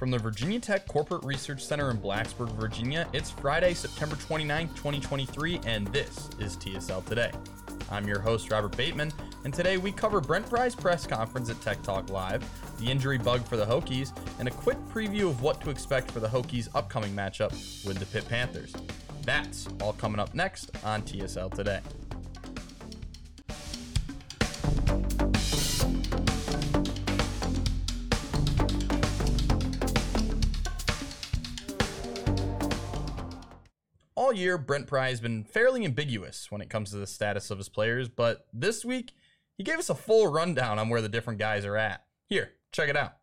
From the Virginia Tech Corporate Research Center in Blacksburg, Virginia, it's Friday, September 29th, 2023, and this is TSL Today. I'm your host, Robert Bateman, and today we cover Brent Pry's press conference at Tech Talk Live, the injury bug for the Hokies, and a quick preview of what to expect for the Hokies' upcoming matchup with the Pitt Panthers. That's all coming up next on TSL Today. All year, Brent Pry has been fairly ambiguous when it comes to the status of his players, but this week, he gave us a full rundown on where the different guys are at. Here, check it out.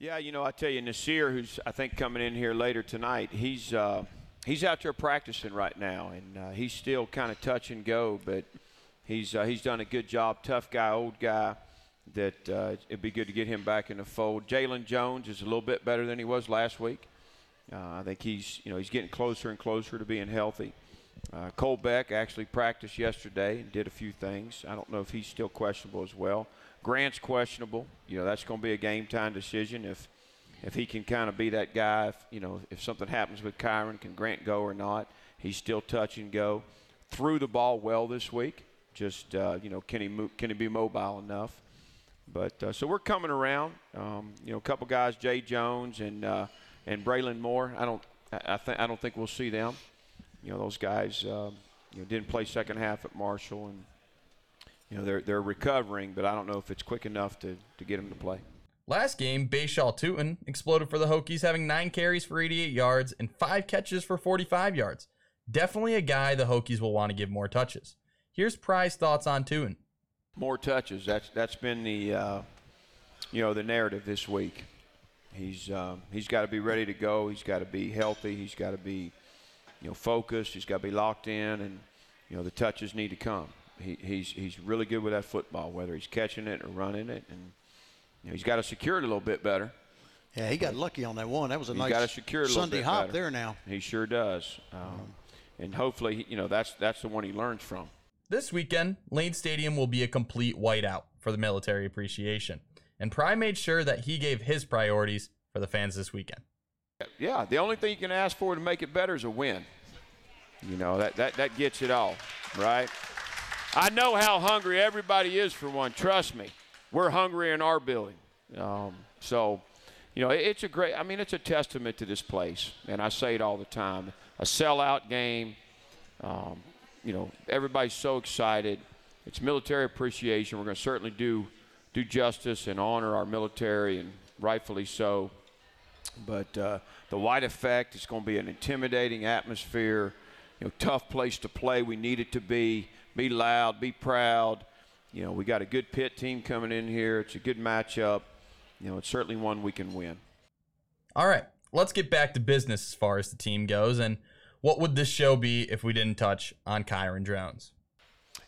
Yeah, you know, I tell you, Nasir, who's I think coming in here later tonight, he's uh, he's out there practicing right now, and uh, he's still kind of touch and go, but he's uh, he's done a good job. Tough guy, old guy. That uh, it'd be good to get him back in the fold. Jalen Jones is a little bit better than he was last week. Uh, I think he's you know he's getting closer and closer to being healthy. Uh, Cole Beck actually practiced yesterday and did a few things. I don't know if he's still questionable as well. Grant's questionable. You know that's going to be a game time decision if if he can kind of be that guy. If, you know if something happens with Kyron, can Grant go or not? He's still touch and go. Threw the ball well this week. Just uh, you know can he move, can he be mobile enough? But uh, so we're coming around. Um, you know a couple guys, Jay Jones and uh, and Braelin Moore. I don't I, think I don't think we'll see them. You know those guys. Um, you know didn't play second half at Marshall and you know they're they're recovering, but I don't know if it's quick enough to, to get them to play. Last game, Bhayshul Tuten exploded for the Hokies, having nine carries for 88 yards and five catches for 45 yards. Definitely a guy the Hokies will want to give more touches. Here's Pry's thoughts on Tuten. More touches. That's that's been the uh, you know the narrative this week. He's um, he's got to be ready to go. He's got to be healthy. He's got to be you know focused. He's got to be locked in, and you know the touches need to come he, he's he's really good with that football, whether he's catching it or running it, and you know, he's got to secure it a little bit better. Yeah, he got lucky on that one. That was a he's nice got to secure it a Sunday hop better. there now. He sure does, um, and hopefully, you know, that's that's the one he learns from. This weekend, Lane Stadium will be a complete whiteout for the military appreciation, and Pry made sure that he gave his priorities for the fans this weekend. Yeah, the only thing you can ask for to make it better is a win. You know that that that gets it all, right? I know how hungry everybody is for one. Trust me, we're hungry in our building. Um, so, you know, it, it's a great. I mean, it's a testament to this place, and I say it all the time. A sellout game. Um, you know, everybody's so excited. It's military appreciation. We're going to certainly do do justice and honor our military, and rightfully so. But uh, the white effect is going to be an intimidating atmosphere. You know, tough place to play. We need it to be. Be loud. Be proud. You know, we got a good Pitt team coming in here. It's a good matchup. You know, it's certainly one we can win. All right, let's get back to business as far as the team goes. And what would this show be if we didn't touch on Kyron Drones?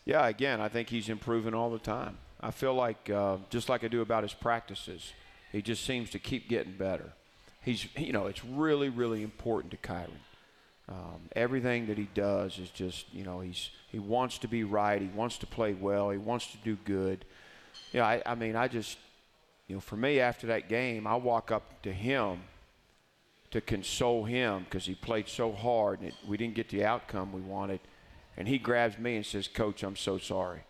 Yeah, again, I think he's improving all the time. I feel like, uh, just like I do about his practices, he just seems to keep getting better. He's, you know, it's really, really important to Kyron. Um, everything that he does is just, you know, he's he wants to be right. He wants to play well. He wants to do good. You know, I, I mean, I just, you know, for me after that game, I walk up to him to console him because he played so hard and it, we didn't get the outcome we wanted. And he grabs me and says, "Coach, I'm so sorry."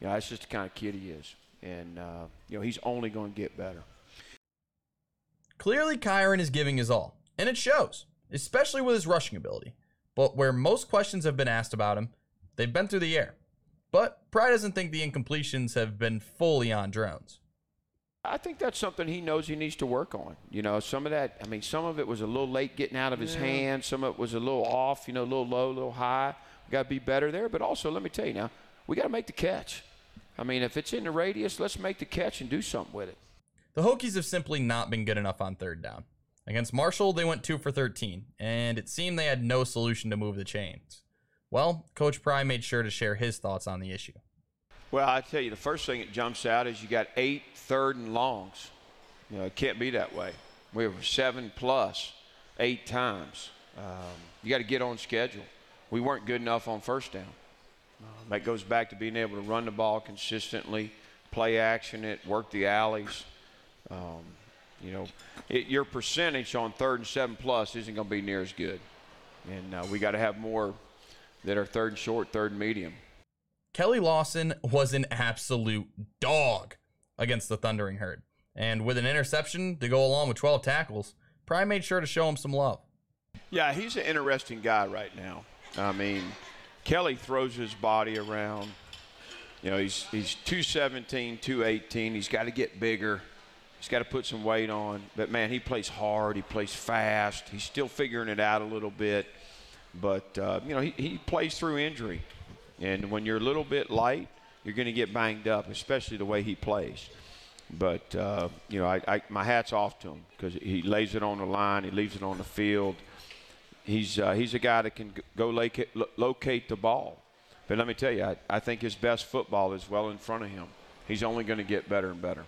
You know, that's just the kind of kid he is, and uh, you know, he's only going to get better. Clearly, Kyron is giving his all, and it shows, especially with his rushing ability. But where most questions have been asked about him, they've been through the air. But Pry doesn't think the incompletions have been fully on Drones. I think that's something he knows he needs to work on. You know, some of that, I mean, some of it was a little late getting out of his Yeah. hand. Some of it was a little off, you know, a little low, a little high. We got to be better there. But also, let me tell you now, we got to make the catch. I mean, if it's in the radius, let's make the catch and do something with it. The Hokies have simply not been good enough on third down. Against Marshall, they went 2 for 13, and it seemed they had no solution to move the chains. Well, Coach Pry made sure to share his thoughts on the issue. Well, I tell you, the first thing that jumps out is you got eight third and longs. You know, it can't be that way. We were seven plus eight times. Um, you got to get on schedule. We weren't good enough on first down. Um, that goes back to being able to run the ball consistently, play action it, work the alleys. Um, You know, it, your percentage on third and seven plus isn't going to be near as good, and uh, we got to have more that are third and short, third and medium. Keli Lawson was an absolute dog against the Thundering Herd. And with an interception to go along with 12 tackles, Pry made sure to show him some love. Yeah, he's an interesting guy right now. I mean, Keli throws his body around. You know, he's he's 217, 218. He's got to get bigger. He's got to put some weight on. But man, he plays hard. He plays fast. He's still figuring it out a little bit. But uh, you know, he, he plays through injury. And when you're a little bit light, you're going to get banged up, especially the way he plays. But uh, you know, I, I, my hat's off to him because he lays it on the line, he leaves it on the field. He's uh, he's a guy that can go locate, locate the ball. But let me tell you, I, I think his best football is well in front of him. He's only going to get better and better.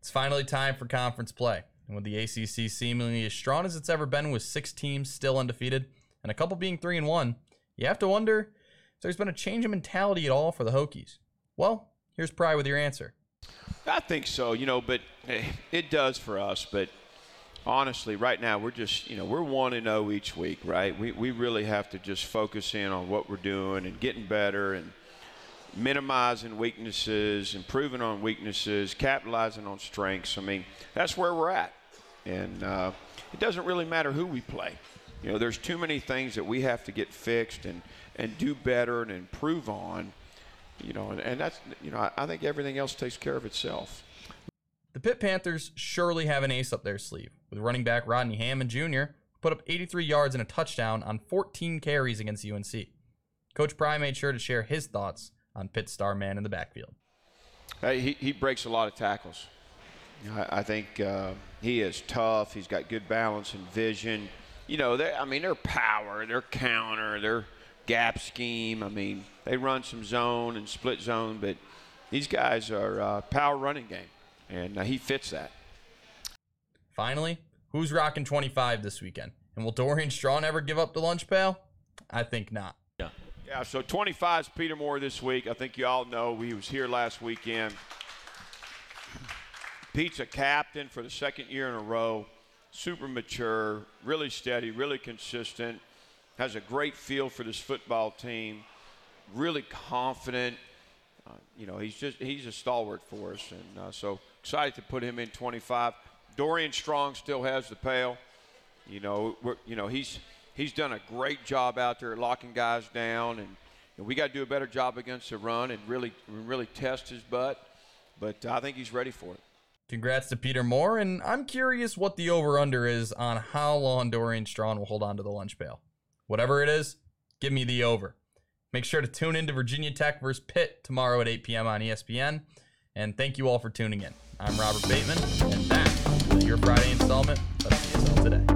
It's finally time for conference play. And with the ACC seemingly as strong as it's ever been, with six teams still undefeated and a couple being three and one, you have to wonder if there's been a change in mentality at all for the Hokies. Well, here's Pry with your answer. I think so, you know, but eh, it does for us. But honestly, right now we're just, you know, we're one and zero oh each week, right? We we really have to just focus in on what we're doing and getting better and minimizing weaknesses, improving on weaknesses, capitalizing on strengths. I mean, that's where we're at, and uh, it doesn't really matter who we play. You know, there's too many things that we have to get fixed and and do better and improve on you know, and, and that's, you know, I, I think everything else takes care of itself. The Pitt Panthers surely have an ace up their sleeve, with running back Rodney Hammond Jr. put up 83 yards and a touchdown on 14 carries against UNC. Coach Pry made sure to share his thoughts on Pitt star man in the backfield. Hey, he, he breaks a lot of tackles. I, I think uh, he is tough. He's got good balance and vision. You know, I mean, their power, their counter, their gap scheme. I mean, they run some zone and split zone, but these guys are uh, power running game, and uh, he fits that. Finally, who's rocking 25 this weekend? And will Dorian Strong ever give up the lunch pail? I think not. Yeah. Yeah, so 25 is Peter Moore this week. I think you all know he was here last weekend. Pete's a captain for the second year in a row. Super mature, really steady, really consistent has a great feel for this football team, really confident. Uh, you know, he's just he's a stalwart for us, and uh, so excited to put him in 25. Dorian Strong still has the pail. You know, you know he's he's done a great job out there locking guys down, and, and we got to do a better job against the run and really really test his butt. But I think he's ready for it. Congrats to Peter Moore, and I'm curious what the over under is on how long Dorian Strong will hold on to the lunch pail. Whatever it is, give me the over. Make sure to tune in to Virginia Tech versus Pitt tomorrow at 8 p.m. on ESPN. And thank you all for tuning in. I'm Robert Bateman, and that was your Friday installment of TSL Today.